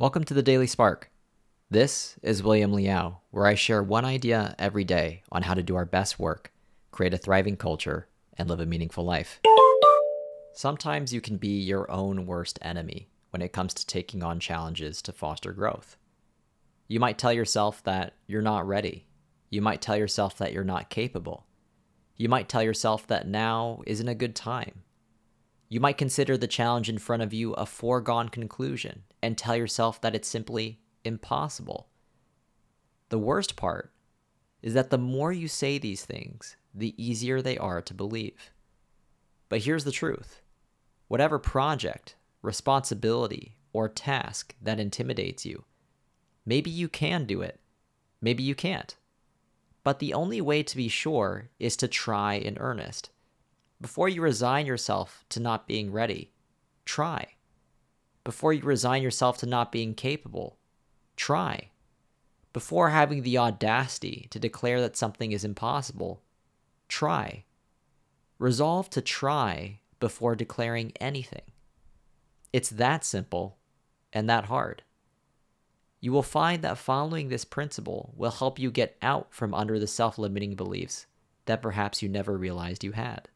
Welcome to the Daily Spark. This is William Liao, where I share one idea every day on how to do our best work, create a thriving culture, and live a meaningful life. Sometimes you can be your own worst enemy when it comes to taking on challenges to foster growth. You might tell yourself that you're not ready. You might tell yourself that you're not capable. You might tell yourself that now isn't a good time. You might consider the challenge in front of you a foregone conclusion and tell yourself that it's simply impossible. The worst part is that the more you say these things, the easier they are to believe. But here's the truth whatever project, responsibility, or task that intimidates you, maybe you can do it, maybe you can't. But the only way to be sure is to try in earnest. Before you resign yourself to not being ready, try. Before you resign yourself to not being capable, try. Before having the audacity to declare that something is impossible, try. Resolve to try before declaring anything. It's that simple and that hard. You will find that following this principle will help you get out from under the self limiting beliefs that perhaps you never realized you had.